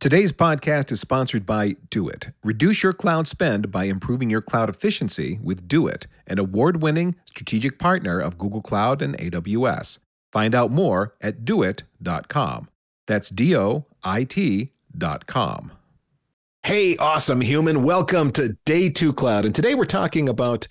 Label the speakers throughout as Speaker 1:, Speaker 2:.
Speaker 1: Today's podcast is sponsored by Doit. Reduce your cloud spend by improving your cloud efficiency with Doit, an award winning strategic partner of Google Cloud and AWS. Find out more at doit.com. That's D O I T.com. Hey, awesome human. Welcome to Day 2 Cloud. And today we're talking about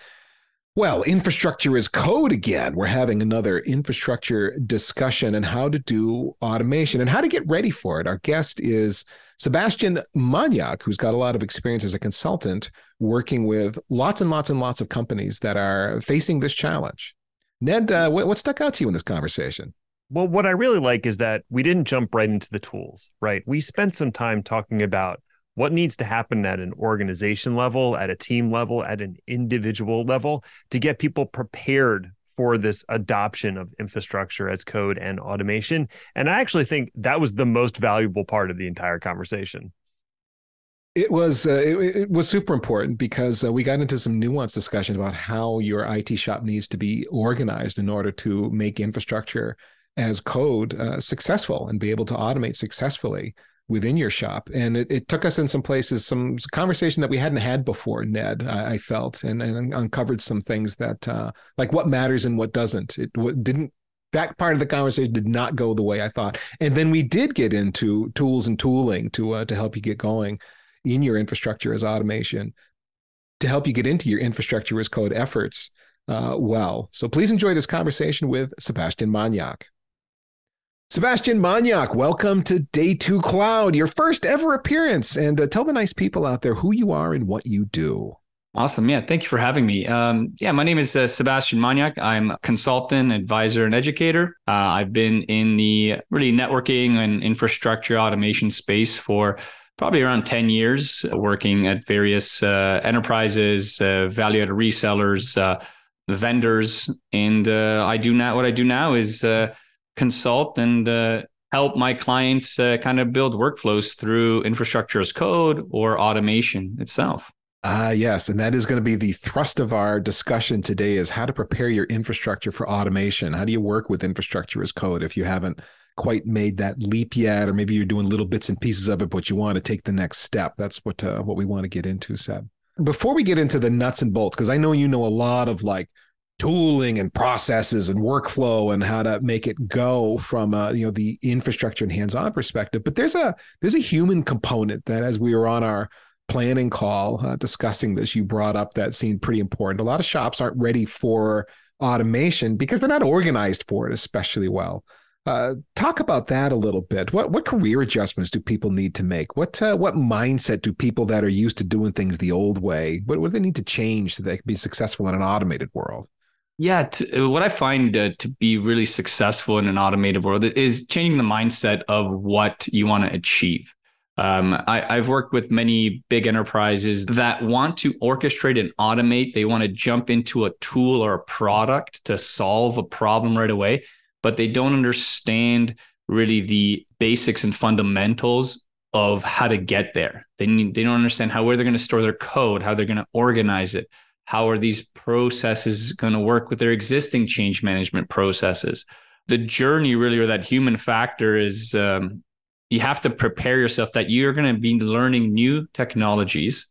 Speaker 1: well, infrastructure as code again. We're having another infrastructure discussion and how to do automation and how to get ready for it. Our guest is Sebastian Maniak, who's got a lot of experience as a consultant working with lots and lots and lots of companies that are facing this challenge. Ned, uh, what, what stuck out to you in this conversation?
Speaker 2: Well, what I really like is that we didn't jump right into the tools, right? We spent some time talking about what needs to happen at an organization level, at a team level, at an individual level to get people prepared for this adoption of infrastructure as code and automation. And I actually think that was the most valuable part of the entire conversation.
Speaker 1: It was uh, it, it, was super important because uh, we got into some nuanced discussion about how your IT shop needs to be organized in order to make infrastructure as code uh, successful and be able to automate successfully within your shop. And it, it took us in some places, some conversation that we hadn't had before, Ned, I, I felt, and, and uncovered some things that, uh, like what matters and what doesn't. It didn't, that part of the conversation did not go the way I thought. And then we did get into tools and tooling to, uh, to help you get going in your infrastructure as automation, to help you get into your infrastructure as code efforts uh, well. So please enjoy this conversation with Sebastian Maniak. Sebastian Maniak, welcome to Day Two Cloud, your first ever appearance. And uh, tell the nice people out there who you are and what you do.
Speaker 3: Awesome. Yeah. Thank you for having me. Um, yeah. My name is uh, Sebastian Maniak. I'm a consultant, advisor, and educator. Uh, I've been in the really networking and infrastructure automation space for probably around 10 years, working at various uh, enterprises, uh, value added resellers, uh, vendors. And I do now, what I do now is consult and uh, help my clients uh, kind of build workflows through infrastructure as code or automation itself.
Speaker 1: Ah, uh, yes, and that is going to be the thrust of our discussion today: is how to prepare your infrastructure for automation. How do you work with infrastructure as code if you haven't quite made that leap yet, or maybe you're doing little bits and pieces of it, but you want to take the next step? That's what uh, what we want to get into, Seb. Before we get into the nuts and bolts, because I know you know a lot of like tooling and processes and workflow and how to make it go from uh, you know the infrastructure and hands-on perspective but there's a there's a human component that as we were on our planning call uh, discussing this you brought up that seemed pretty important a lot of shops aren't ready for automation because they're not organized for it especially well uh, talk about that a little bit. What what career adjustments do people need to make? What uh, what mindset do people that are used to doing things the old way? What, what do they need to change so they can be successful in an automated world?
Speaker 3: Yeah, t- what I find uh, to be really successful in an automated world is changing the mindset of what you want to achieve. Um, I, have worked with many big enterprises that want to orchestrate and automate. They want to jump into a tool or a product to solve a problem right away, but they don't understand really the basics and fundamentals of how to get there. They need, they don't understand how where they're going to store their code, how they're going to organize it, how are these processes going to work with their existing change management processes? The journey, really, or that human factor is um, you have to prepare yourself that you're going to be learning new technologies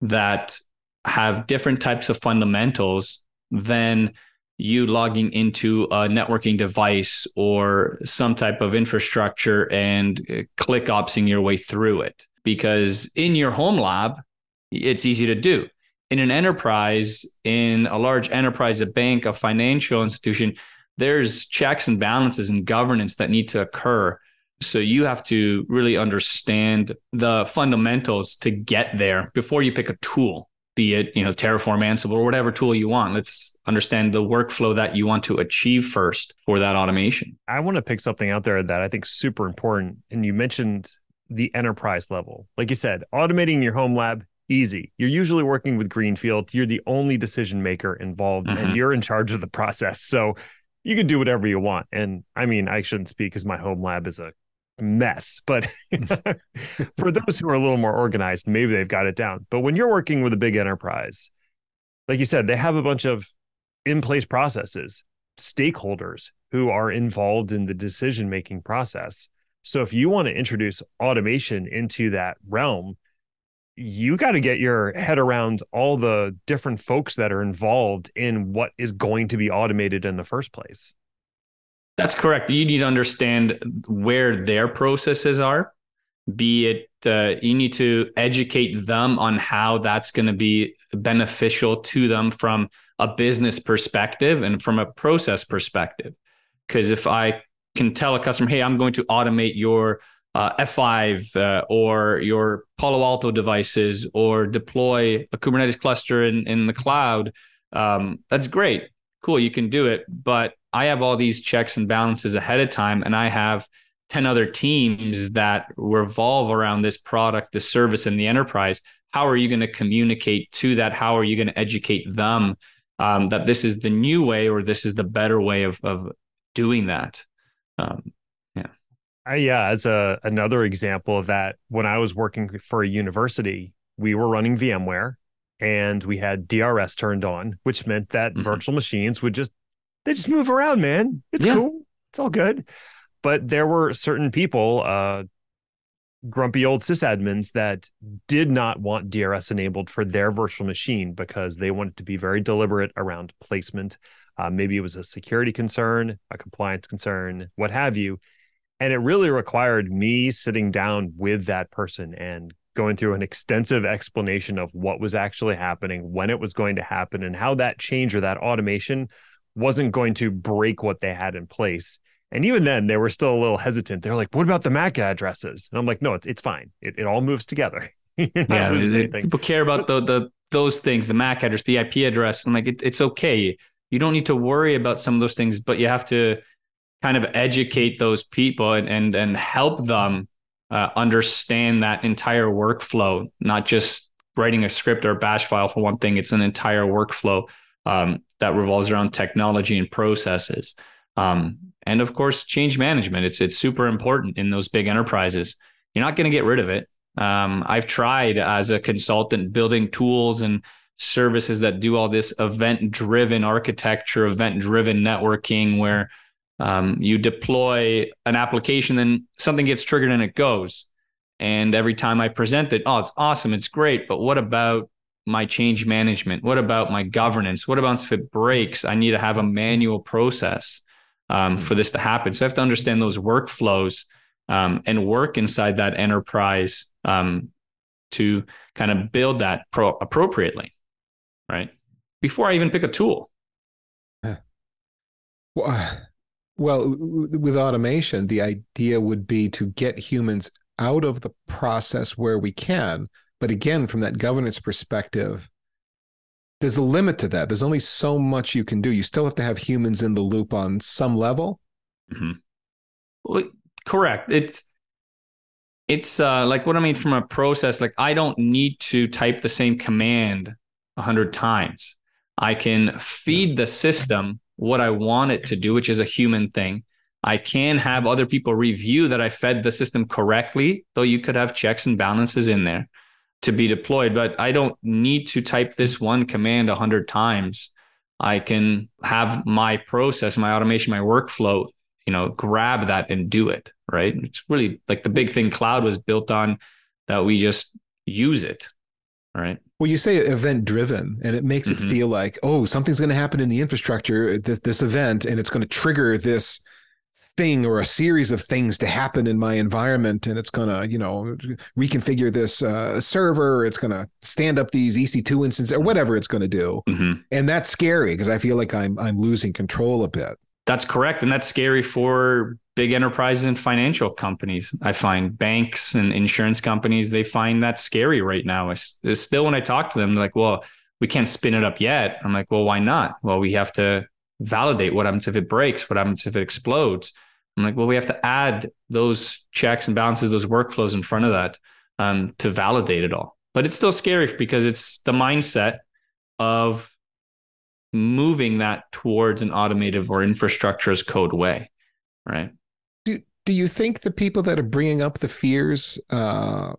Speaker 3: that have different types of fundamentals than you logging into a networking device or some type of infrastructure and uh, click opsing your way through it. Because in your home lab, it's easy to do in an enterprise, in a large enterprise, a bank, a financial institution, there's checks and balances and governance that need to occur. So you have to really understand the fundamentals to get there before you pick a tool, be it, you know, Terraform, Ansible, or whatever tool you want. Let's understand the workflow that you want to achieve first for that automation.
Speaker 2: I want to pick something out there that I think super important. And you mentioned the enterprise level. Like you said, automating your home lab easy. You're usually working with Greenfield. You're the only decision maker involved mm-hmm. and you're in charge of the process. So you can do whatever you want. And I mean, I shouldn't speak because my home lab is a mess, but for those who are a little more organized, maybe they've got it down. But when you're working with a big enterprise, like you said, they have a bunch of in place processes, stakeholders who are involved in the decision making process. So if you want to introduce automation into that realm, you got to get your head around all the different folks that are involved in what is going to be automated in the first place.
Speaker 3: That's correct. You need to understand where their processes are. Be it uh, you need to educate them on how that's going to be beneficial to them from a business perspective and from a process perspective. Because if I can tell a customer, hey, I'm going to automate your uh, F5 uh, or your Palo Alto devices or deploy a Kubernetes cluster in, in the cloud, um, that's great. Cool, you can do it. But I have all these checks and balances ahead of time, and I have 10 other teams that revolve around this product, the service, and the enterprise. How are you going to communicate to that? How are you going to educate them um, that this is the new way or this is the better way of, of doing that? Um, yeah.
Speaker 2: Uh, yeah. As a another example of that, when I was working for a university, we were running VMware and we had DRS turned on, which meant that mm-hmm. virtual machines would just they just move around, man. It's yeah. cool. It's all good. But there were certain people, uh, grumpy old sysadmins that did not want DRS enabled for their virtual machine because they wanted to be very deliberate around placement. Uh, maybe it was a security concern, a compliance concern, what have you. And it really required me sitting down with that person and going through an extensive explanation of what was actually happening, when it was going to happen, and how that change or that automation wasn't going to break what they had in place. And even then, they were still a little hesitant. They're like, "What about the MAC addresses?" And I'm like, "No, it's it's fine. It it all moves together."
Speaker 3: yeah, they, people care about the the those things, the MAC address, the IP address. I'm like, it, it's okay. You don't need to worry about some of those things, but you have to kind of educate those people and and, and help them uh, understand that entire workflow, not just writing a script or a bash file for one thing. It's an entire workflow um, that revolves around technology and processes. Um, and of course, change management. It's it's super important in those big enterprises. You're not going to get rid of it. Um, I've tried as a consultant building tools and services that do all this event driven architecture, event driven networking, where um, you deploy an application, then something gets triggered and it goes. And every time I present it, oh, it's awesome, it's great. But what about my change management? What about my governance? What about if it breaks? I need to have a manual process um, for this to happen. So I have to understand those workflows um, and work inside that enterprise um, to kind of build that pro- appropriately, right? Before I even pick a tool.
Speaker 1: Well, well, with automation, the idea would be to get humans out of the process where we can but again, from that governance perspective, there's a limit to that. There's only so much you can do. You still have to have humans in the loop on some level.
Speaker 3: Mm-hmm. Well, correct. It's it's uh, like what I mean from a process. Like I don't need to type the same command a hundred times. I can feed the system what I want it to do, which is a human thing. I can have other people review that I fed the system correctly, though you could have checks and balances in there to be deployed, but I don't need to type this one command a hundred times. I can have my process, my automation, my workflow, you know, grab that and do it. Right. It's really like the big thing cloud was built on that we just use it. Right.
Speaker 1: Well, you say event driven, and it makes mm-hmm. it feel like, oh, something's going to happen in the infrastructure, this, this event, and it's going to trigger this thing or a series of things to happen in my environment and it's going to you know reconfigure this uh, server it's going to stand up these ec2 instances or whatever it's going to do mm-hmm. and that's scary because i feel like i'm i'm losing control a bit
Speaker 3: that's correct and that's scary for big enterprises and financial companies i find banks and insurance companies they find that scary right now it's, it's still when i talk to them like well we can't spin it up yet i'm like well why not well we have to validate what happens if it breaks, what happens if it explodes. I'm like, well, we have to add those checks and balances, those workflows in front of that um, to validate it all. But it's still scary because it's the mindset of moving that towards an automated or infrastructure as code way, right?
Speaker 1: Do, you think the people that are bringing up the fears uh,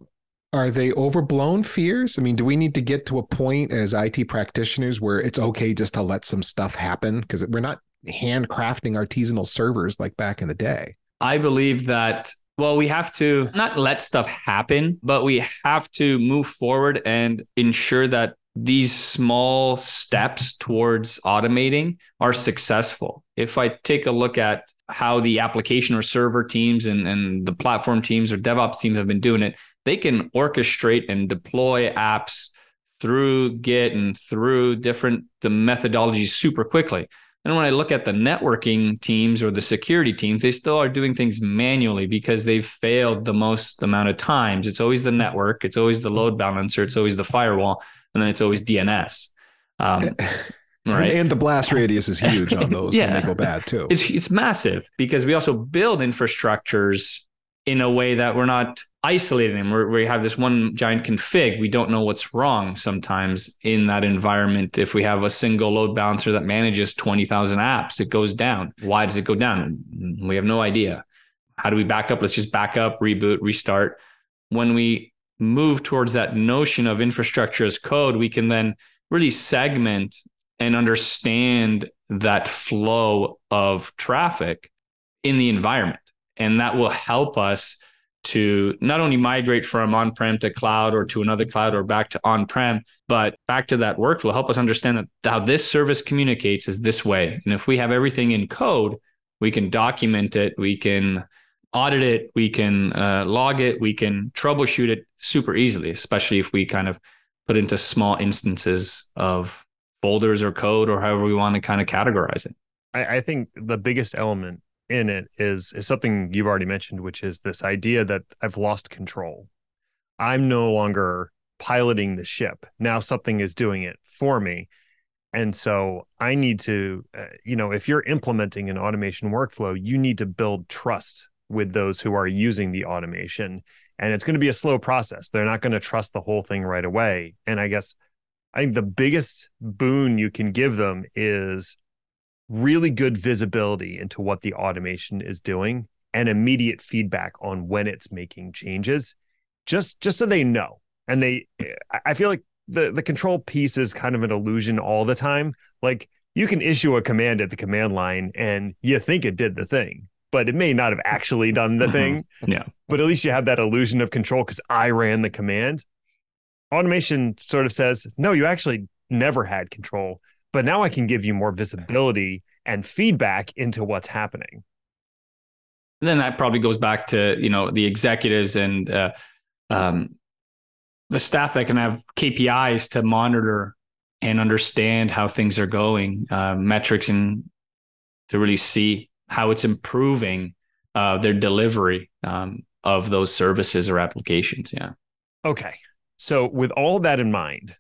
Speaker 1: are they overblown fears? I mean, do we need to get to a point as IT practitioners where it's okay just to let some stuff happen? Because we're not handcrafting artisanal servers like back in the day.
Speaker 3: I believe that Well, we have to not let stuff happen, but we have to move forward and ensure that these small steps towards automating are successful. If I take a look at how the application or server teams and, and the platform teams or DevOps teams have been doing it, they can orchestrate and deploy apps through Git and through different the methodologies super quickly. And when I look at the networking teams or the security teams, they still are doing things manually because they've failed the most amount of times. It's always the network, it's always the load balancer, it's always the firewall, and then it's always DNS. Um,
Speaker 1: right? And, the blast radius is huge on those yeah. when they go bad too.
Speaker 3: It's it's massive because we also build infrastructures in a way that we're not isolating them. We're, we have this one giant config. We don't know what's wrong sometimes in that environment. If we have a single load balancer that manages 20,000 apps, it goes down. Why does it go down? We have no idea. How do we back up? Let's just back up, reboot, restart. When we move towards that notion of infrastructure as code, we can then really segment and understand that flow of traffic in the environment. And that will help us to not only migrate from on prem to cloud or to another cloud or back to on prem, but back to that workflow, help us understand that how this service communicates is this way. And if we have everything in code, we can document it, we can audit it, we can uh, log it, we can troubleshoot it super easily, especially if we kind of put into small instances of folders or code or however we want to kind of categorize it.
Speaker 2: I, I think the biggest element in it is is something you've already mentioned, which is this idea that I've lost control. I'm no longer piloting the ship. Now something is doing it for me. And so I need to, uh, you know, if you're implementing an automation workflow, you need to build trust with those who are using the automation. And it's going to be a slow process. They're not going to trust the whole thing right away. And I guess I think the biggest boon you can give them is really good visibility into what the automation is doing and immediate feedback on when it's making changes just just so they know and they i feel like the the control piece is kind of an illusion all the time like you can issue a command at the command line and you think it did the thing but it may not have actually done the thing.
Speaker 3: Yeah.
Speaker 2: But at least you have that illusion of control because i ran the command. Automation sort of says no you actually never had control but now I can give you more visibility and feedback into what's happening.
Speaker 3: And then that probably goes back to you know the executives and uh, um, the staff that can have KPIs to monitor and understand how things are going, uh, metrics, and to really see how it's improving uh, their delivery um, of those services or applications. Yeah.
Speaker 2: Okay. So, with all that in mind,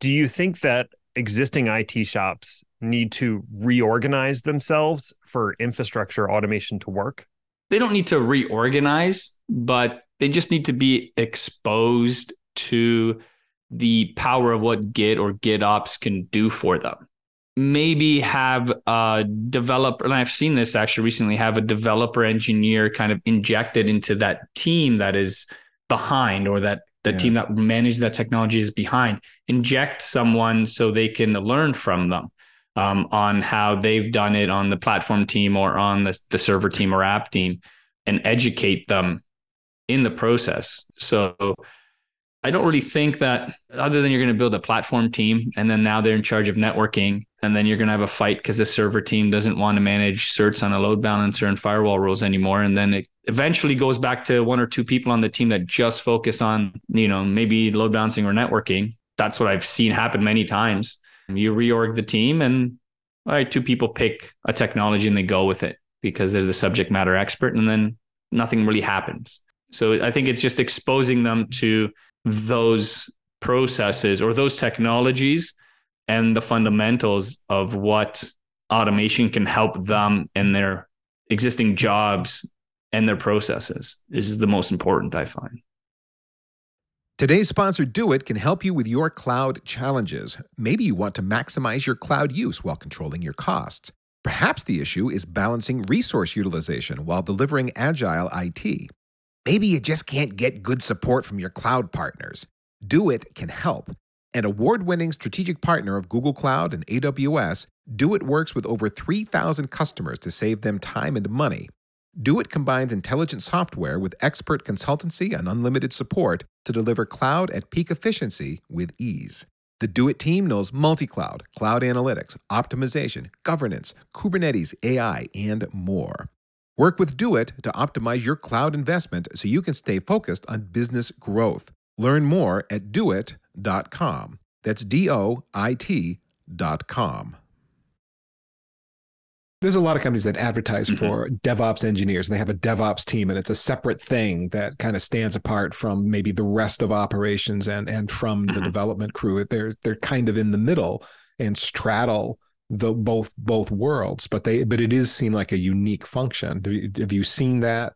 Speaker 2: do you think that existing IT shops need to reorganize themselves for infrastructure automation to work?
Speaker 3: They don't need to reorganize, but they just need to be exposed to the power of what Git or GitOps can do for them. Maybe have a developer, and I've seen this actually recently, have a developer engineer kind of injected into that team that is behind or that the yes. team that manages that technology is behind inject someone so they can learn from them um, on how they've done it on the platform team or on the, the server team or app team and educate them in the process so i don't really think that other than you're going to build a platform team and then now they're in charge of networking and then you're going to have a fight because the server team doesn't want to manage certs on a load balancer and firewall rules anymore. And then it eventually goes back to one or two people on the team that just focus on you know maybe load balancing or networking. That's what i've seen happen many times. You reorg the team and all right two people pick a technology and they go with it because they're the subject matter expert and then nothing really happens. So i think it's just exposing them to those processes or those technologies and the fundamentals of what automation can help them in their existing jobs and their processes is the most important, I find.
Speaker 1: Today's sponsor, Doit, can help you with your cloud challenges. Maybe you want to maximize your cloud use while controlling your costs. Perhaps the issue is balancing resource utilization while delivering agile IT. Maybe you just can't get good support from your cloud partners. Doit can help. An award winning strategic partner of Google Cloud and AWS, Doit works with over 3,000 customers to save them time and money. Do-It combines intelligent software with expert consultancy and unlimited support to deliver cloud at peak efficiency with ease. The Do-It team knows multi-cloud, cloud analytics, optimization, governance, Kubernetes, AI, and more. Work with Do-It to optimize your cloud investment so you can stay focused on business growth. Learn more at doit.com. That's D O I T.com there's a lot of companies that advertise mm-hmm. for DevOps engineers. and They have a DevOps team, and it's a separate thing that kind of stands apart from maybe the rest of operations and and from mm-hmm. the development crew. They're they're kind of in the middle and straddle the both both worlds. But they but it is seen like a unique function. Have you, have you seen that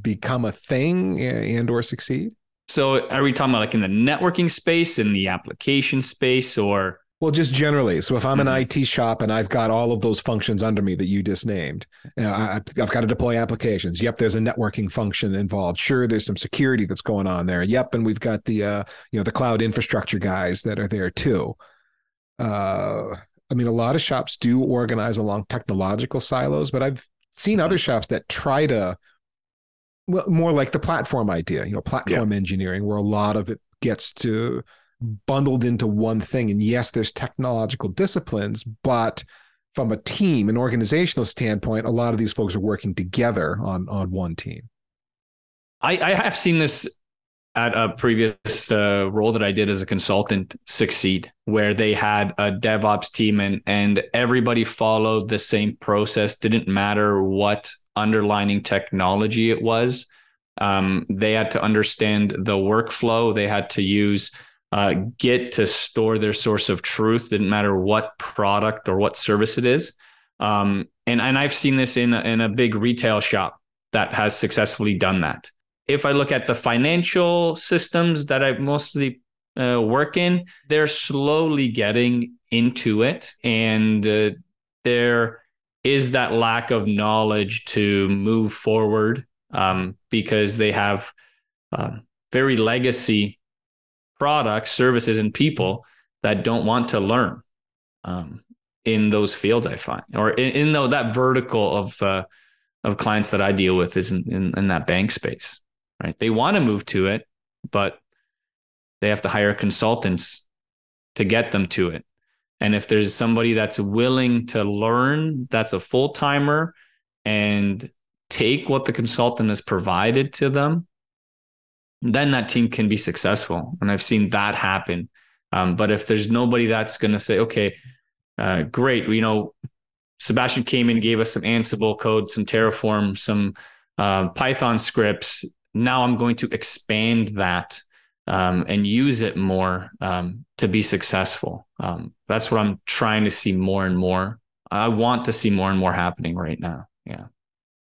Speaker 1: become a thing and or succeed?
Speaker 3: So are we talking about like in the networking space, in the application space, or
Speaker 1: well, just generally. So if I'm an mm-hmm. IT shop and I've got all of those functions under me that you just named, you know, I, have got to deploy applications. Yep, there's a networking function involved. Sure, there's some security that's going on there. Yep, and we've got the uh, you know the cloud infrastructure guys that are there too. Uh, I mean, a lot of shops do organize along technological silos, but I've seen other shops that try to well more like the platform idea, you know, platform yeah. engineering, where a lot of it gets to bundled into one thing. And yes, there's technological disciplines, but from a team, an organizational standpoint, a lot of these folks are working together on on one team.
Speaker 3: I, I have seen this at a previous uh, role that I did as a consultant succeed, where they had a DevOps team and and everybody followed the same process. Didn't matter what underlining technology it was. Um, they had to understand the workflow. They had to use uh, Git to store their source of truth. Didn't matter what product or what service it is. Um, and and I've seen this in in a big retail shop that has successfully done that. If I look at the financial systems that I mostly uh, work in, they're slowly getting into it, and uh, there is that lack of knowledge to move forward um, because they have um, very legacy products, services, and people that don't want to learn um, in those fields. I find, or in, in the, that vertical of uh, of clients that I deal with is in, in, in that bank space. Right? They want to move to it, but they have to hire consultants to get them to it. And if there's somebody that's willing to learn, that's a full timer and take what the consultant has provided to them then that team can be successful. And I've seen that happen. Um, but if there's nobody that's going to say, okay, uh, great, you know, Sebastian came in, gave us some Ansible code, some Terraform, some uh, Python scripts. Now I'm going to expand that um, and use it more um, to be successful. Um, that's what I'm trying to see more and more. I want to see more and more happening right now. Yeah.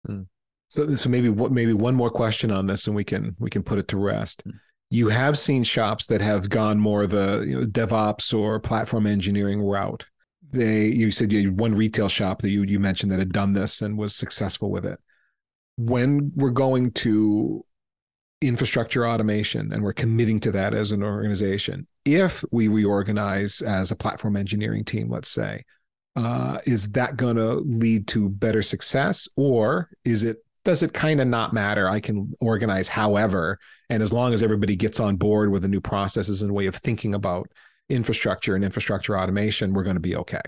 Speaker 1: Mm. So, so maybe what maybe one more question on this, and we can we can put it to rest. Hmm. You have seen shops that have gone more the you know, DevOps or platform engineering route. They, you said you had one retail shop that you you mentioned that had done this and was successful with it. When we're going to infrastructure automation and we're committing to that as an organization, if we reorganize as a platform engineering team, let's say, uh, is that going to lead to better success or is it does it kind of not matter? I can organize however, and as long as everybody gets on board with the new processes and way of thinking about infrastructure and infrastructure automation, we're going to be okay.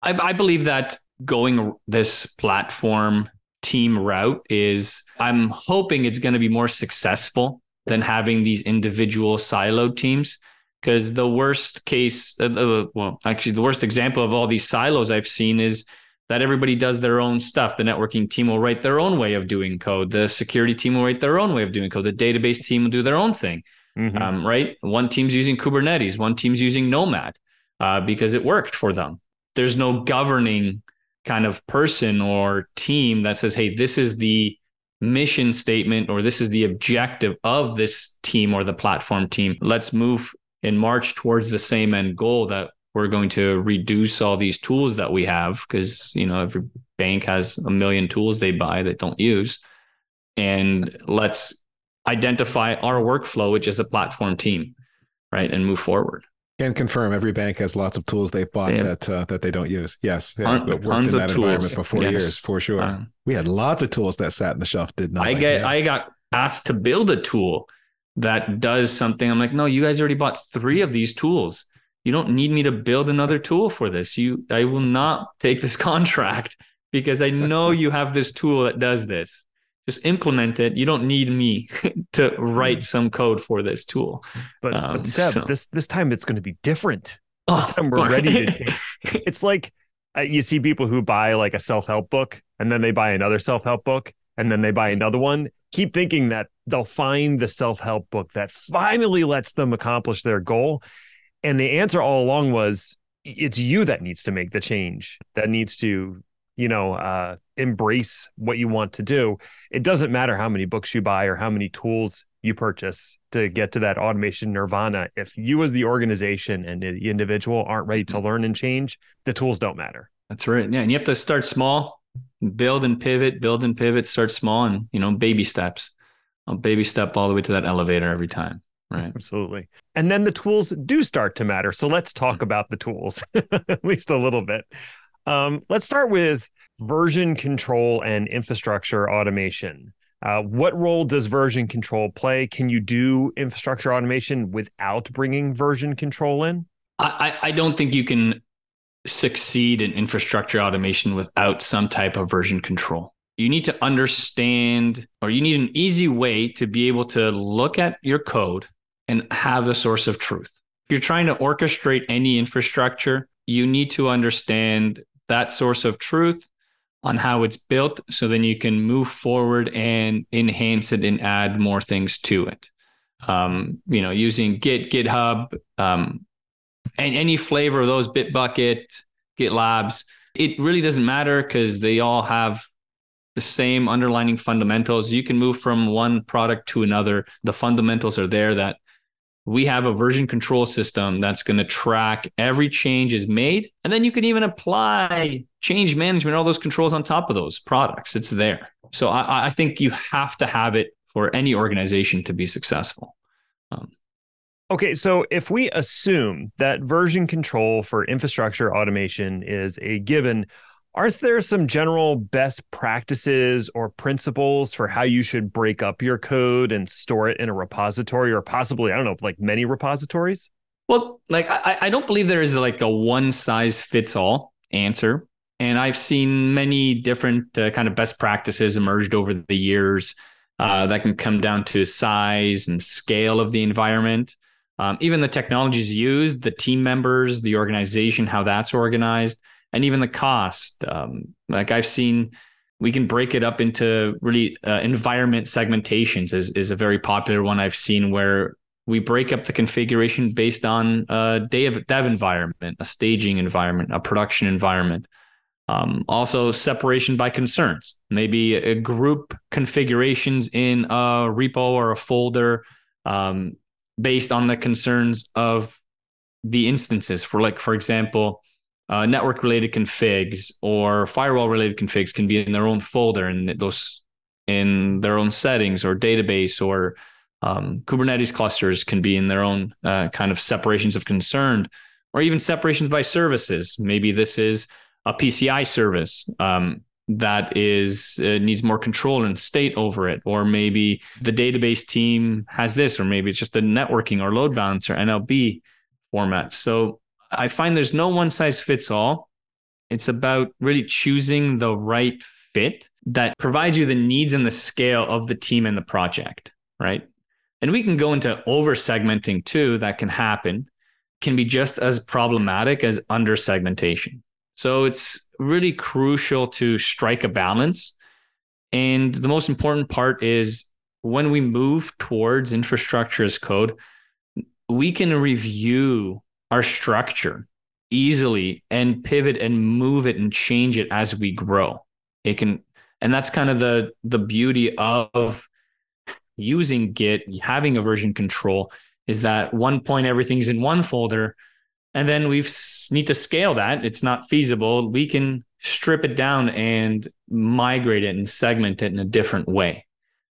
Speaker 3: I, I believe that going this platform team route is, I'm hoping it's going to be more successful than having these individual siloed teams. Because the worst case, uh, uh, well, actually, the worst example of all these silos I've seen is that everybody does their own stuff. The networking team will write their own way of doing code. The security team will write their own way of doing code. The database team will do their own thing. Mm-hmm. Um, right? One team's using Kubernetes, one team's using Nomad uh, because it worked for them. There's no governing kind of person or team that says, hey, this is the mission statement or this is the objective of this team or the platform team. Let's move and march towards the same end goal that we're going to reduce all these tools that we have because you know every bank has a million tools they buy that don't use and let's identify our workflow which is a platform team right and move forward
Speaker 1: Can confirm every bank has lots of tools they've bought
Speaker 3: have-
Speaker 1: that uh, that they don't use. Yes, yeah,
Speaker 3: Ton-
Speaker 1: worked
Speaker 3: tons
Speaker 1: in
Speaker 3: of
Speaker 1: that
Speaker 3: tools.
Speaker 1: environment for four
Speaker 3: Yes.
Speaker 1: years for sure.
Speaker 3: Um,
Speaker 1: we had lots of tools that sat in the shelf, did not.
Speaker 3: I
Speaker 1: like
Speaker 3: get
Speaker 1: me.
Speaker 3: I got asked to build a tool that does something. I'm like, no, you guys already bought three of these tools. You don't need me to build another tool for this. You I will not take this contract because I know you have this tool that does this. Just implement it. You don't need me to write some code for this tool.
Speaker 2: But,
Speaker 3: Um,
Speaker 2: but Seb,
Speaker 3: so-
Speaker 2: this this time it's going to be different.
Speaker 3: Oh,
Speaker 2: This time we're ready to change. It's like uh, you see people who buy like a self help book and then they buy another self help book and then they buy another one. Keep thinking that they'll find the self help book that finally lets them accomplish their goal. And the answer all along was it's you that needs to make the change, that needs to, you know, uh, embrace what you want to do. It doesn't matter how many books you buy or how many tools you purchase to get to that automation nirvana. If you, as the organization and the individual, aren't ready to learn and change, the tools don't matter.
Speaker 3: That's right. Yeah. And you have to start small, build and pivot, build and pivot, start small and, you know, baby steps. I'll baby step all the way to that elevator every time. Right.
Speaker 2: Absolutely. And then the tools do start to matter. So let's talk about the tools at least a little bit. Um, let's start with version control and infrastructure automation. Uh, what role does version control play? Can you do infrastructure automation without bringing version control in?
Speaker 3: I, I don't think you can succeed in infrastructure automation without some type of version control. You need to understand, or you need an easy way to be able to look at your code and have the source of truth. If you're trying to orchestrate any infrastructure, you need to understand that source of truth on how it's built so then you can move forward and enhance it and add more things to it. Um, you know, using Git, GitHub, um, and any flavor of those Bitbucket, GitLabs, it really doesn't matter because they all have the same underlining fundamentals. You can move from one product to another. The fundamentals are there that we have a version control system that's going to track every change is made. And then you can even apply change management, all those controls on top of those products. It's there. So I, I think you have to have it for any organization to be successful. Um,
Speaker 2: Okay, so if we assume that version control for infrastructure automation is a given, aren't there some general best practices or principles for how you should break up your code and store it in a repository or possibly, I don't know, like many repositories?
Speaker 3: Well, like I, I don't believe there is like a one size fits all answer. And I've seen many different uh, kind of best practices emerged over the years uh, that can come down to size and scale of the environment. Um, even the technologies used, the team members, the organization, how that's organized, and even the cost. Um, like I've seen, we can break it up into really uh, environment segmentations is, is a very popular one I've seen where we break up the configuration based on a dev, dev environment, a staging environment, a production environment. Um, also, separation by concerns, maybe a group configurations in a repo or a folder um, based on the concerns of the instances. For like, for example, uh, network related configs or firewall related configs can be in their own folder and those in their own settings or database or um, Kubernetes clusters can be in their own uh, kind of separations of concern, or even separations by services. Maybe this is a PCI service um, that is uh, needs more control and state over it, or maybe the database team has this, or maybe it's just a networking or load balancer NLB format. So I find there's no one size fits all. It's about really choosing the right fit that provides you the needs and the scale of the team and the project, right? And we can go into over segmenting too, that can happen, can be just as problematic as under segmentation. So it's really crucial to strike a balance. And the most important part is when we move towards infrastructure as code, we can review our structure easily and pivot and move it and change it as we grow. It can, and that's kind of the the beauty of using Git, having a version control is that one point everything's in one folder, and then we've need to scale that. It's not feasible. We can strip it down and migrate it and segment it in a different way.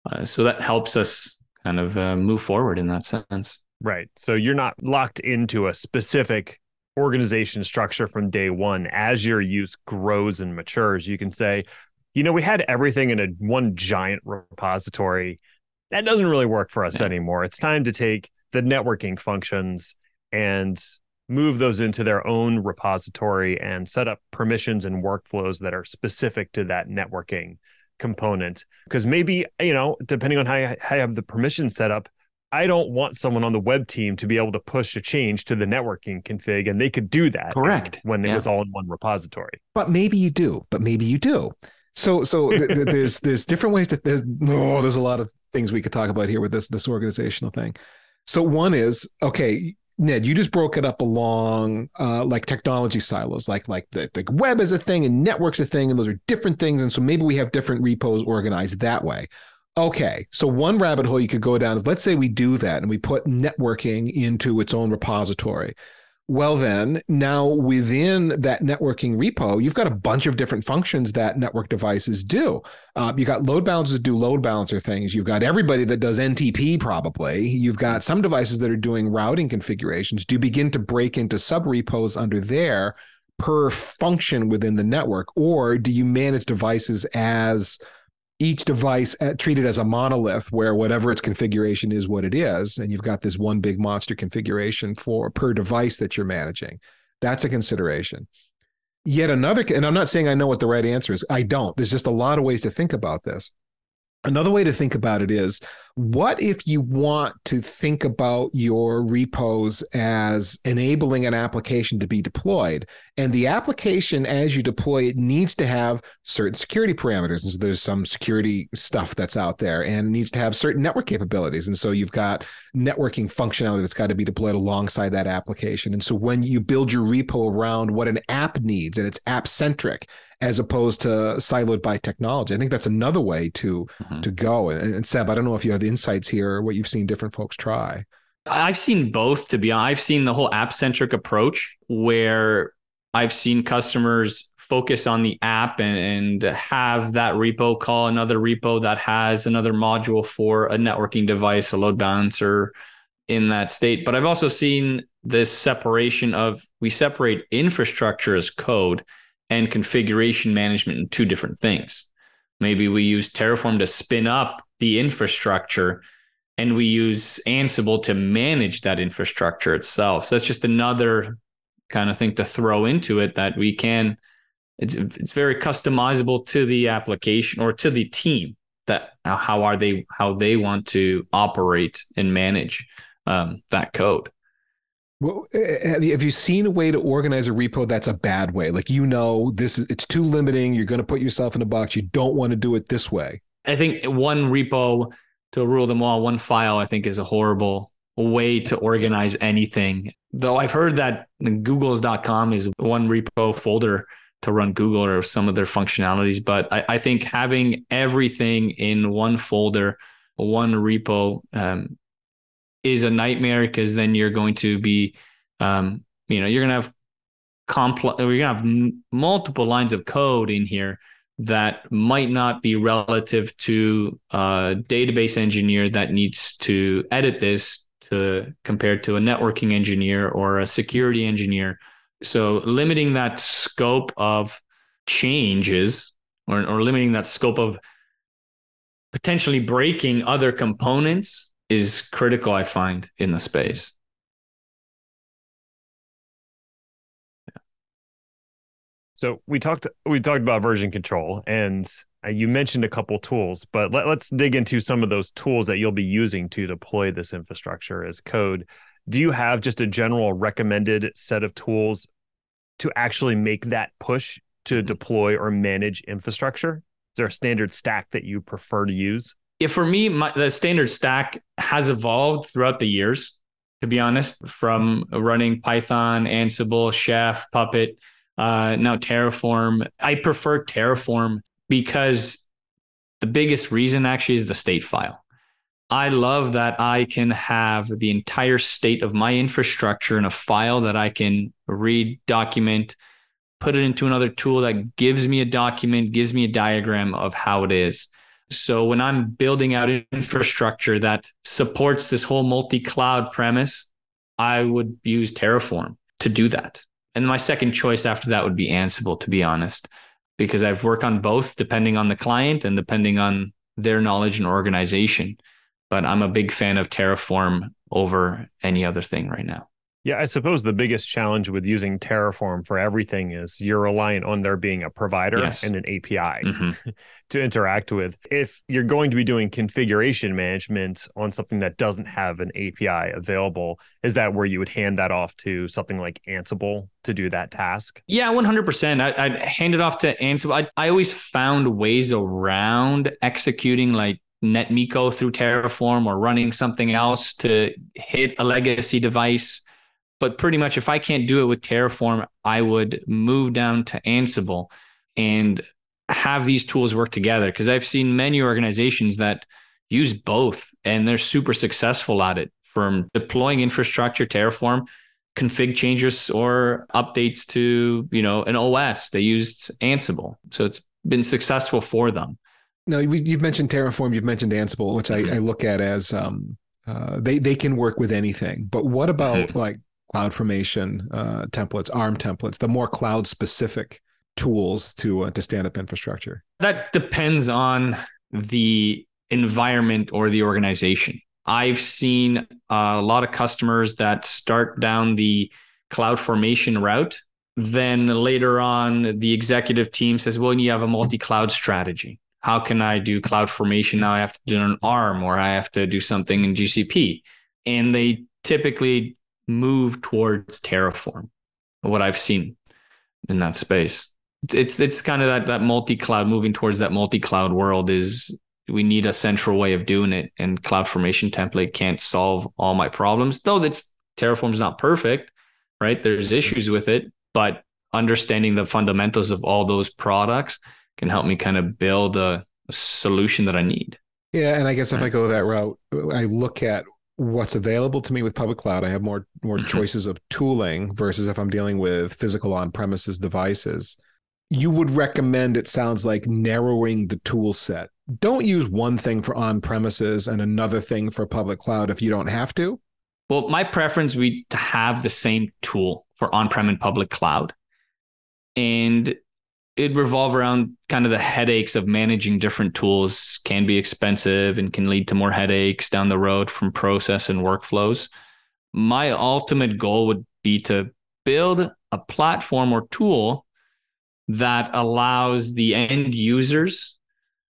Speaker 3: Uh, so that helps us kind of uh, move forward in that sense.
Speaker 2: Right. So you're not locked into a specific organization structure from day one. As your use grows and matures, you can say, you know, we had everything in a one giant repository. That doesn't really work for us anymore. It's time to take the networking functions and move those into their own repository and set up permissions and workflows that are specific to that networking component. Because maybe, you know, depending on how you, how you have the permission set up, I don't want someone on the web team to be able to push a change to the networking config, and they could do that.
Speaker 3: Correct.
Speaker 2: When
Speaker 3: it
Speaker 2: yeah. was all in one repository.
Speaker 1: But maybe you do. But maybe you do. So so th- th- there's there's different ways to there's no oh, there's a lot of things we could talk about here with this this organizational thing. So one is okay, Ned, you just broke it up along uh, like technology silos, like like the, the web is a thing and networks a thing, and those are different things. And so maybe we have different repos organized that way. Okay, so one rabbit hole you could go down is let's say we do that and we put networking into its own repository. Well, then, now within that networking repo, you've got a bunch of different functions that network devices do. Uh, you've got load balancers do load balancer things. You've got everybody that does NTP, probably. You've got some devices that are doing routing configurations. Do you begin to break into sub repos under there per function within the network? Or do you manage devices as each device uh, treated as a monolith where whatever its configuration is what it is and you've got this one big monster configuration for per device that you're managing. That's a consideration. Yet another and i'm not saying i know what the right answer is. I don't. There's just a lot of ways to think about this. Another way to think about it is what if you want to think about your repos as enabling an application to be deployed? And the application, as you deploy it, needs to have certain security parameters. And so there's some security stuff that's out there and needs to have certain network capabilities. And so you've got networking functionality that's got to be deployed alongside that application. And so when you build your repo around what an app needs and it's app centric, as opposed to siloed by technology. I think that's another way to mm-hmm. to go. And, and, Seb, I don't know if you insights here or what you've seen different folks try.
Speaker 3: I've seen both. To be honest, I've seen the whole app centric approach where I've seen customers focus on the app and, and have that repo call another repo that has another module for a networking device, a load balancer in that state. But I've also seen this separation of we separate infrastructure as code and configuration management in two different things. Maybe we use Terraform to spin up the infrastructure and we use Ansible to manage that infrastructure itself. So that's just another kind of thing to throw into it that we can it's it's very customizable to the application or to the team that how are they how they want to operate and manage um, that code.
Speaker 1: Well, eh, eh, have you, have you seen a way to organize a repo that's a bad way? Like you know, this is it's too limiting. You're going to put yourself in a box. You don't want to do it this way.
Speaker 3: I think one repo to rule them all, one file, I think is a horrible way to organize anything. Though I've heard that Google's.com is one repo folder to run Google or some of their functionalities. But I, I think having everything in one folder, one repo, um, is a nightmare because then you're going to be, um, you know, you're going to have complex, we're going to have multiple lines of code in here that might not be relative to a database engineer that needs to edit this to compared to a networking engineer or a security engineer. So limiting that scope of changes or, or limiting that scope of potentially breaking other components is critical, I find, in the space.
Speaker 2: So we talked we talked about version control, and uh, you mentioned a couple tools, but let, us dig into some of those tools that you'll be using to deploy this infrastructure as code. Do you have just a general recommended set of tools to actually make that push to mm-hmm. deploy or manage infrastructure? Is there a standard stack that you prefer to use?
Speaker 3: yeah, for me, my, the standard stack has evolved throughout the years, to be honest, from running Python, Ansible, Chef, Puppet, uh, now Terraform. I prefer Terraform because the biggest reason actually is the state file. I love that I can have the entire state of my infrastructure in a file that I can read, document, put it into another tool that gives me a document, gives me a diagram of how it is. So when I'm building out infrastructure that supports this whole multi-cloud premise, I would use Terraform to do that. And my second choice after that would be Ansible, to be honest, because I've worked on both depending on the client and depending on their knowledge and organization. But I'm a big fan of Terraform over any other thing right now.
Speaker 2: Yeah, I suppose the biggest challenge with using Terraform for everything is you're reliant on there being a provider yes. and an API mm-hmm. to interact with. If you're going to be doing configuration management on something that doesn't have an API available, is that where you would hand that off to something like Ansible to do that task?
Speaker 3: Yeah, 100%. I, I'd hand it off to Ansible. I, I always found ways around executing like NetMiko through Terraform or running something else to hit a legacy device but pretty much if I can't do it with Terraform, I would move down to Ansible and have these tools work together. Because I've seen many organizations that use both and they're super successful at it from deploying infrastructure, Terraform, config changes or updates to, you know, an OS. They used Ansible. So it's been successful for them.
Speaker 1: No, you've mentioned Terraform, you've mentioned Ansible, which I, mm-hmm. I look at as um, uh, they they can work with anything. But what about mm-hmm. like CloudFormation uh, templates, ARM templates, the more cloud specific tools to uh, to stand up infrastructure?
Speaker 3: That depends on the environment or the organization. I've seen a lot of customers that start down the CloudFormation route. Then later on, the executive team says, well, you have a multi cloud strategy. How can I do CloudFormation? Now I have to do an ARM or I have to do something in GCP. And they typically move towards Terraform. What I've seen in that space, it's it's kind of that that multi cloud moving towards that multi cloud world is we need a central way of doing it, and CloudFormation template can't solve all my problems. Though that's Terraform's not perfect, right? There's mm-hmm. issues with it, but understanding the fundamentals of all those products can help me kind of build a, a solution that I need.
Speaker 1: Yeah, and I guess if I go that route, I look at what's available to me with public cloud. I have more more mm-hmm. choices of tooling versus if I'm dealing with physical on premises devices. You would recommend it sounds like narrowing the tool set. Don't use one thing for on premises and another thing for public cloud if you don't have to.
Speaker 3: Well, my preference would be to have the same tool for on-prem and public cloud. And it revolve around kind of the headaches of managing different tools can be expensive and can lead to more headaches down the road from process and workflows. My ultimate goal would be to build a platform or tool that allows the end users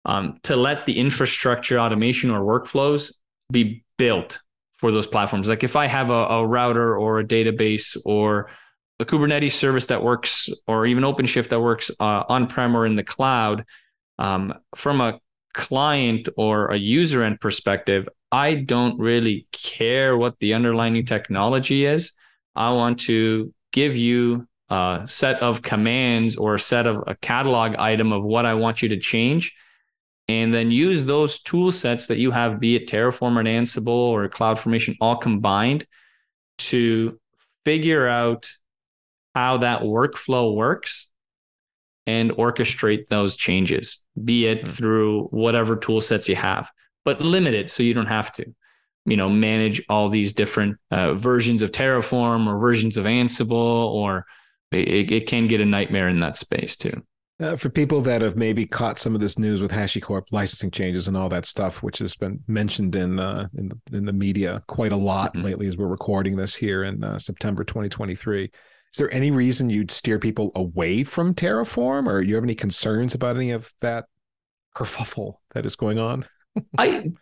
Speaker 3: um, to let the infrastructure automation or workflows be built for those platforms. Like if I have a, a router or a database or a Kubernetes service that works, or even OpenShift that works uh, on prem or in the cloud, um, from a client or a user end perspective, I don't really care what the underlying technology is. I want to give you a set of commands or a set of a catalog item of what I want you to change. And then use those tool sets that you have, be it Terraform or Ansible or CloudFormation, all combined to figure out how that workflow works and orchestrate those changes, be it mm-hmm. through whatever tool sets you have, but limit it so you don't have to, you know, manage all these different uh, versions of Terraform or versions of Ansible, or it, it can get a nightmare in that space too.
Speaker 1: Uh, for people that have maybe caught some of this news with HashiCorp licensing changes and all that stuff, which has been mentioned in uh, in the in the media quite a lot mm-hmm. lately, as we're recording this here in uh, September 2023. Is there any reason you'd steer people away from Terraform, or you have any concerns about any of that kerfuffle that is going on?
Speaker 3: I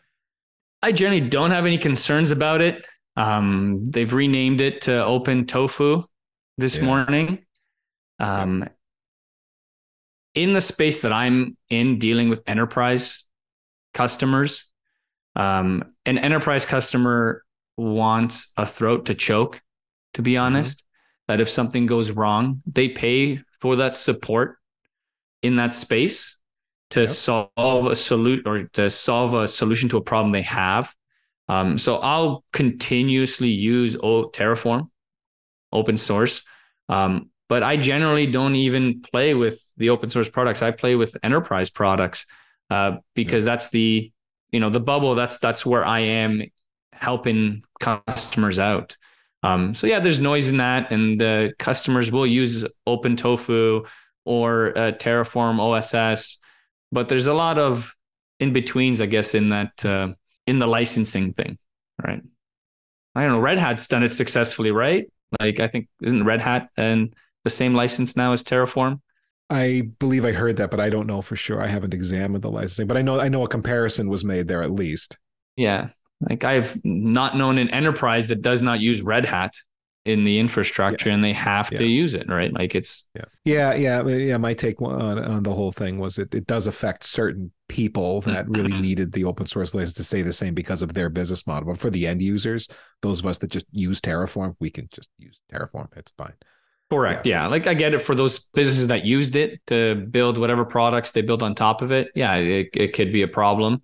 Speaker 3: I generally don't have any concerns about it. Um, they've renamed it to Open Tofu this yes. morning. Um, in the space that I'm in, dealing with enterprise customers, um, an enterprise customer wants a throat to choke. To be mm-hmm. honest, that if something goes wrong, they pay for that support in that space to yep. solve a solution or to solve a solution to a problem they have. Um, so I'll continuously use o- Terraform, open source. Um, but I generally don't even play with the open source products. I play with enterprise products uh, because that's the you know the bubble. That's that's where I am helping customers out. Um, so yeah, there's noise in that, and the customers will use OpenTofu or uh, Terraform OSS, but there's a lot of in betweens, I guess, in that uh, in the licensing thing, right? I don't know. Red Hat's done it successfully, right? Like I think isn't Red Hat and the same license now as Terraform?
Speaker 1: I believe I heard that, but I don't know for sure. I haven't examined the licensing, but I know I know a comparison was made there at least.
Speaker 3: Yeah. Like I've not known an enterprise that does not use Red Hat in the infrastructure yeah. and they have yeah. to use it, right? Like it's
Speaker 1: yeah, yeah, yeah, yeah. My take on, on the whole thing was it it does affect certain people that really mm-hmm. needed the open source license to stay the same because of their business model. But for the end users, those of us that just use Terraform, we can just use Terraform. It's fine.
Speaker 3: Correct. Yeah. yeah. Like I get it for those businesses that used it to build whatever products they built on top of it. Yeah, it, it could be a problem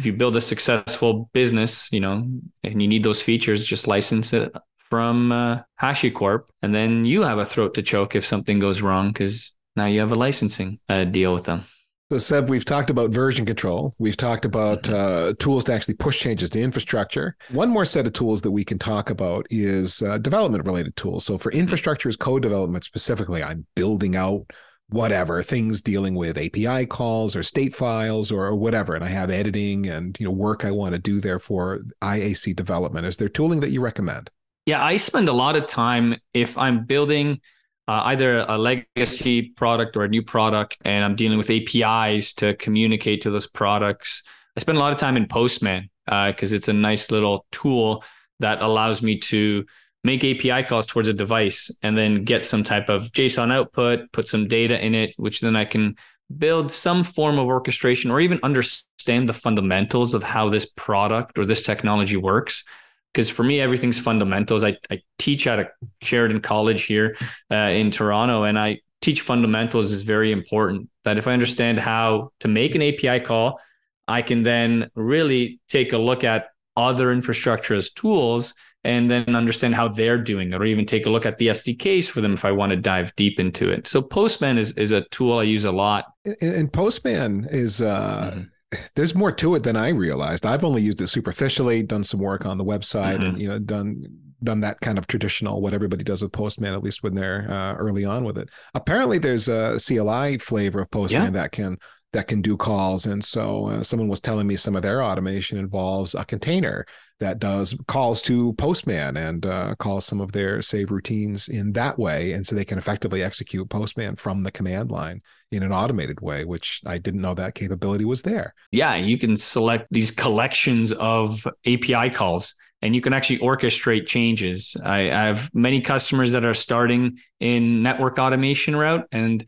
Speaker 3: if you build a successful business, you know, and you need those features, just license it from uh, HashiCorp, and then you have a throat to choke if something goes wrong because now you have a licensing uh, deal with them.
Speaker 1: So, Seb, we've talked about version control. We've talked about mm-hmm. uh, tools to actually push changes to infrastructure. One more set of tools that we can talk about is uh, development related tools. So, for mm-hmm. infrastructure as code development specifically, I'm building out whatever things dealing with API calls or state files or, whatever. And I have editing and you know work I want to do there for IAC development. Is there tooling that you recommend?
Speaker 3: Yeah, I spend a lot of time if I'm building uh, either a legacy product or a new product, and I'm dealing with APIs to communicate to those products. I spend a lot of time in Postman because uh, it's a nice little tool that allows me to make API calls towards a device and then get some type of JSON output, put some data in it, which then I can build some form of orchestration or even understand the fundamentals of how this product or this technology works. Because for me, everything's fundamentals. I, I teach at a Sheridan College here uh, in Toronto, and I teach fundamentals is very important. That if I understand how to make an API call, I can then really take a look at other infrastructure as tools and then understand how they're doing it or even take a look at the SDKs for them if I want to dive deep into it. So Postman is, is a tool I use a lot.
Speaker 1: And, and Postman is, uh, mm-hmm. there's more to it than I realized. I've only used it superficially, done some work on the website mm-hmm. and, you know, done, done that kind of traditional, what everybody does with Postman, at least when they're uh, early on with it. Apparently there's a CLI flavor of Postman yeah. that can that can do calls. And so uh, someone was telling me some of their automation involves a container that does calls to Postman and uh, calls some of their save routines in that way. And so they can effectively execute Postman from the command line in an automated way, which I didn't know that capability was there.
Speaker 3: Yeah, you can select these collections of API calls and you can actually orchestrate changes. I, I have many customers that are starting in network automation route and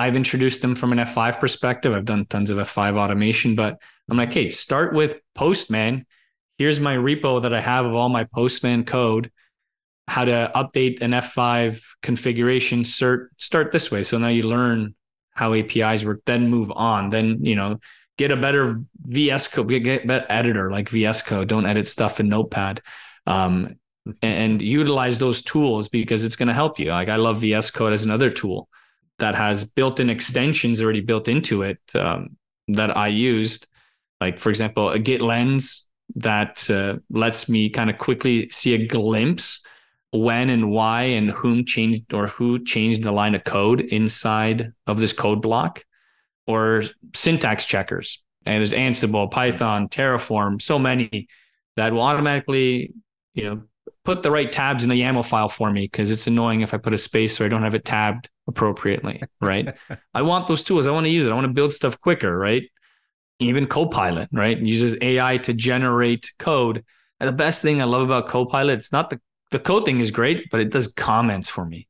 Speaker 3: I've introduced them from an F5 perspective. I've done tons of F5 automation, but I'm like, hey, start with Postman. Here's my repo that I have of all my Postman code, how to update an F5 configuration. Start, start this way. So now you learn how APIs work, then move on. Then, you know, get a better VS code, get, get better editor like VS Code. Don't edit stuff in Notepad. Um, and utilize those tools because it's going to help you. Like I love VS Code as another tool that has built-in extensions already built into it um, that I used. Like for example, a Git lens that uh, lets me kind of quickly see a glimpse when and why and whom changed or who changed the line of code inside of this code block, or syntax checkers. And there's Ansible, Python, Terraform, so many that will automatically, you know, put the right tabs in the YAML file for me because it's annoying if I put a space or I don't have it tabbed appropriately, right? I want those tools. I want to use it. I want to build stuff quicker, right? Even Copilot, right? uses AI to generate code. And the best thing I love about Copilot, it's not the the code thing is great, but it does comments for me,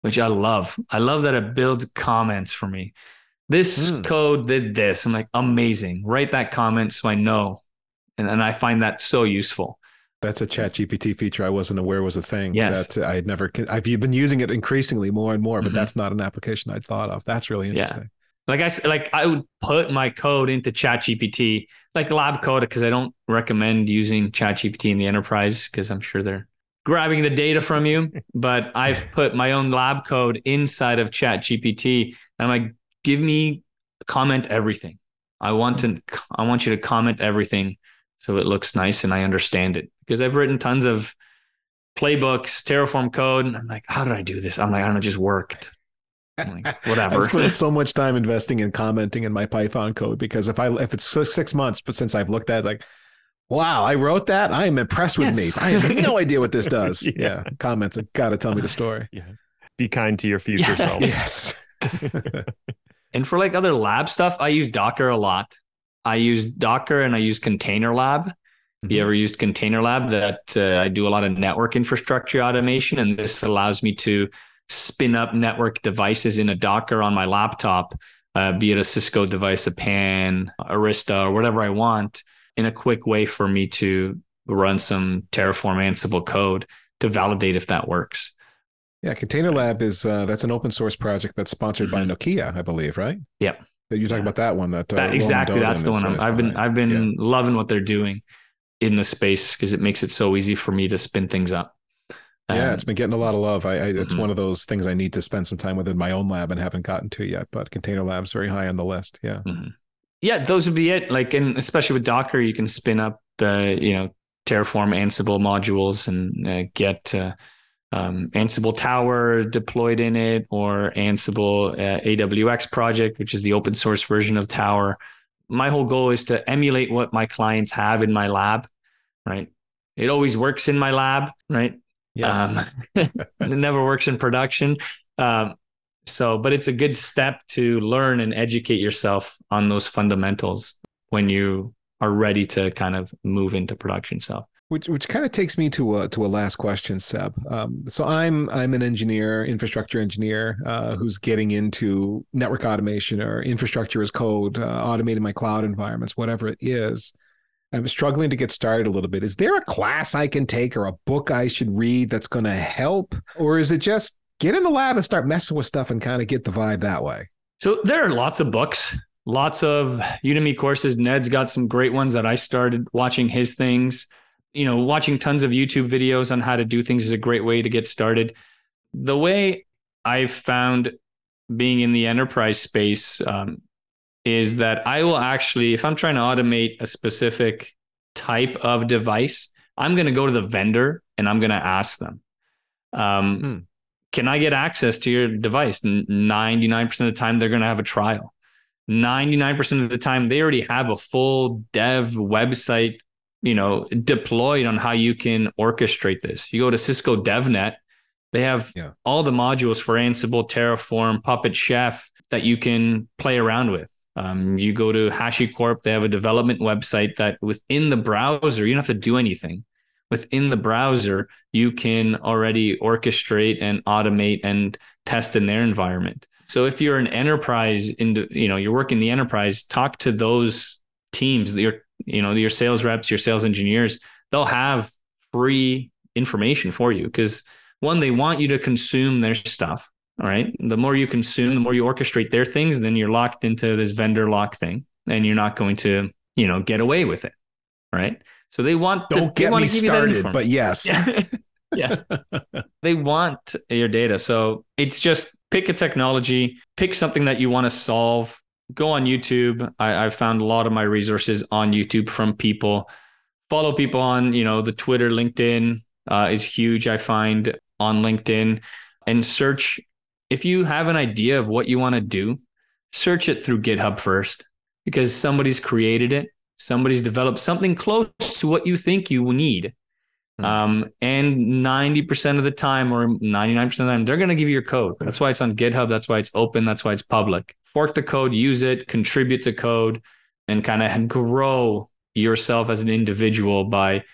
Speaker 3: which I love. I love that it builds comments for me. This mm. code did this. I'm like, amazing. Write that comment so I know. And, and I find that so useful.
Speaker 1: That's a chat GPT feature I wasn't aware was a thing.
Speaker 3: Yes.
Speaker 1: That I had never, I've been using it increasingly more and more, but mm-hmm. that's not an application I'd thought of. That's really interesting.
Speaker 3: Yeah. Like I like I would put my code into chat GPT, like lab code, because I don't recommend using chat GPT in the enterprise because I'm sure they're grabbing the data from you. but I've put my own lab code inside of chat GPT. And I'm like, give me comment everything. I want to I want you to comment everything so it looks nice and I understand it because I've written tons of playbooks, Terraform code, and I'm like, how did I do this? I'm like, I don't know, it just worked. Like, whatever.
Speaker 1: I spent so much time investing in commenting in my Python code because if I if it's six months, but since I've looked at it, it's like, wow, I wrote that. I am impressed with
Speaker 3: Yes.
Speaker 1: me. I have no idea what this does.
Speaker 2: Yeah.
Speaker 1: yeah. comments have got to tell me the story.
Speaker 2: Yeah. Be kind to your future
Speaker 3: Yeah.
Speaker 2: self.
Speaker 1: Yes.
Speaker 3: And for like other lab stuff, I use Docker a lot. I use Docker and I use Container Lab. Have
Speaker 1: Mm-hmm.
Speaker 3: you ever used Container Lab? That uh, I do a lot of network infrastructure automation, and this allows me to spin up network devices in a Docker on my laptop, uh, be it a Cisco device, a PAN, Arista, or whatever I want, in a quick way for me to run some Terraform Ansible code to validate if that works.
Speaker 1: Yeah, Container Lab is uh, that's an open source project that's sponsored by
Speaker 3: Mhm.
Speaker 1: Nokia, I believe, right?
Speaker 3: Yep.
Speaker 1: You're talking
Speaker 3: Yeah.
Speaker 1: about that one that, uh,
Speaker 3: That exactly. That's the one. I'm,
Speaker 1: is- is
Speaker 3: I've been. I've been
Speaker 1: Yeah.
Speaker 3: loving what they're doing in the space because it makes it so easy for me to spin things up.
Speaker 1: Yeah,
Speaker 3: Um,
Speaker 1: it's been getting a lot of love. I, I it's
Speaker 3: Mhm.
Speaker 1: one of those things I need to spend some time with in my own lab and haven't gotten to yet. But Container Lab's very high on the list. Yeah.
Speaker 3: mhm. yeah, those would be it. Like, and especially with Docker, you can spin up uh, you know Terraform Ansible modules and uh, get uh, um, Ansible Tower deployed in it, or Ansible uh, AWX project, which is the open source version of Tower. My whole goal is to emulate what my clients have in my lab, right? It always works in my lab, right?
Speaker 1: Yes.
Speaker 3: Um, it never works in production. Um, so, but it's a good step to learn and educate yourself on those fundamentals when you are ready to kind of move into production stuff.
Speaker 1: Which which kind of takes me to a to a last question, Seb. Um, so I'm I'm an engineer, infrastructure engineer, uh, who's getting into network automation or infrastructure as code, uh, automating my cloud environments, whatever it is. I'm struggling to get started a little bit. Is there a class I can take or a book I should read that's going to help, or is it just get in the lab and start messing with stuff and kind of get the vibe that way?
Speaker 3: So there are lots of books, lots of Udemy courses. Ned's got some great ones that I started watching his things. You know, watching tons of YouTube videos on how to do things is a great way to get started. The way I've found being in the enterprise space um, is that I will actually, if I'm trying to automate a specific type of device, I'm going to go to the vendor and I'm going to ask them. Um,
Speaker 1: Hmm.
Speaker 3: Can I get access to your device? 99% of the time, they're going to have a trial. 99% of the time, they already have a full dev website, you know, deployed on how you can orchestrate this. You go to Cisco DevNet, they have
Speaker 1: Yeah.
Speaker 3: all the modules for Ansible, Terraform, Puppet Chef that you can play around with. Um, you go to HashiCorp, they have a development website that within the browser, you don't have to do anything. Within the browser, you can already orchestrate and automate and test in their environment. So if you're an enterprise, in you know, you're working the enterprise, talk to those teams, your you know, your sales reps, your sales engineers. They'll have free information for you because one, they want you to consume their stuff. All right. The more you consume, the more you orchestrate their things, then you're locked into this vendor lock thing and you're not going to, you know, get away with it. Right. So they want
Speaker 1: Don't
Speaker 3: they
Speaker 1: get
Speaker 3: want
Speaker 1: me
Speaker 3: to give
Speaker 1: started, but yes.
Speaker 3: Yeah. yeah. they want your data. So it's just pick a technology, pick something that you want to solve. Go on YouTube. I, I've found a lot of my resources on YouTube from people. Follow people on, you know, the Twitter, LinkedIn uh, is huge. I find on LinkedIn and search. If you have an idea of what you want to do, search it through GitHub first because somebody's created it. Somebody's developed something close to what you think you need.
Speaker 1: Hmm.
Speaker 3: Um, and 90% of the time, or 99% of the time, they're going to give you your code. That's why it's on GitHub. That's why it's open. That's why it's public. Fork the code, use it, contribute to code, and kind of grow yourself as an individual by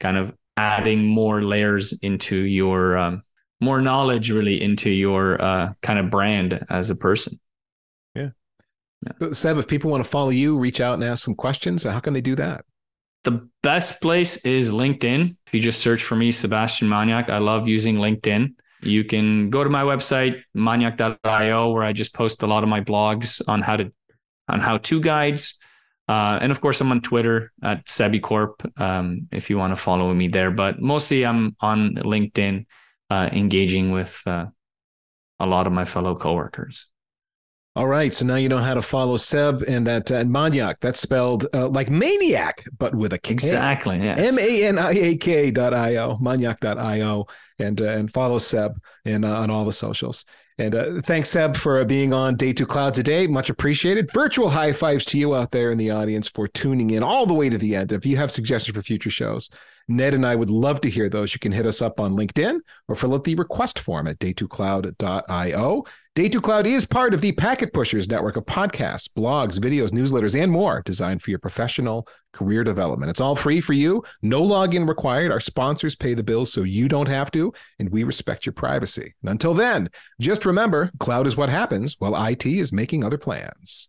Speaker 3: kind of adding more layers into your, um, more knowledge really into your uh, kind of brand as a person. Yeah.
Speaker 1: So, Seb, if people want to follow you, reach out and ask some questions, how can they do that?
Speaker 3: The best place is LinkedIn. If you just search for me, Sebastian Maniak, I love using LinkedIn. You can go to my website, maniak.io, where I just post a lot of my blogs on how to on how to guides. Uh, and of course, I'm on Twitter at SebiCorp um, if you want to follow me there. But mostly I'm on LinkedIn, uh, engaging with uh, a lot of my fellow coworkers.
Speaker 1: All right, so now you know how to follow Seb and that uh, Maniak. That's spelled uh, like maniac, but with a K.
Speaker 3: Exactly. Yes.
Speaker 1: M A N I A K dot I O, maniak.io, and uh, and follow Seb and uh, on all the socials. And uh, thanks, Seb, for uh, being on Day Two Cloud today. Much appreciated. Virtual high fives to you out there in the audience for tuning in all the way to the end. If you have suggestions for future shows, Ned and I would love to hear those. You can hit us up on LinkedIn or fill out the request form at day2cloud.io. Day 2 Cloud is part of the Packet Pushers network of podcasts, blogs, videos, newsletters, and more designed for your professional career development. It's all free for you, no login required. Our sponsors pay the bills so you don't have to, and we respect your privacy. And until then, just remember cloud is what happens while IT is making other plans.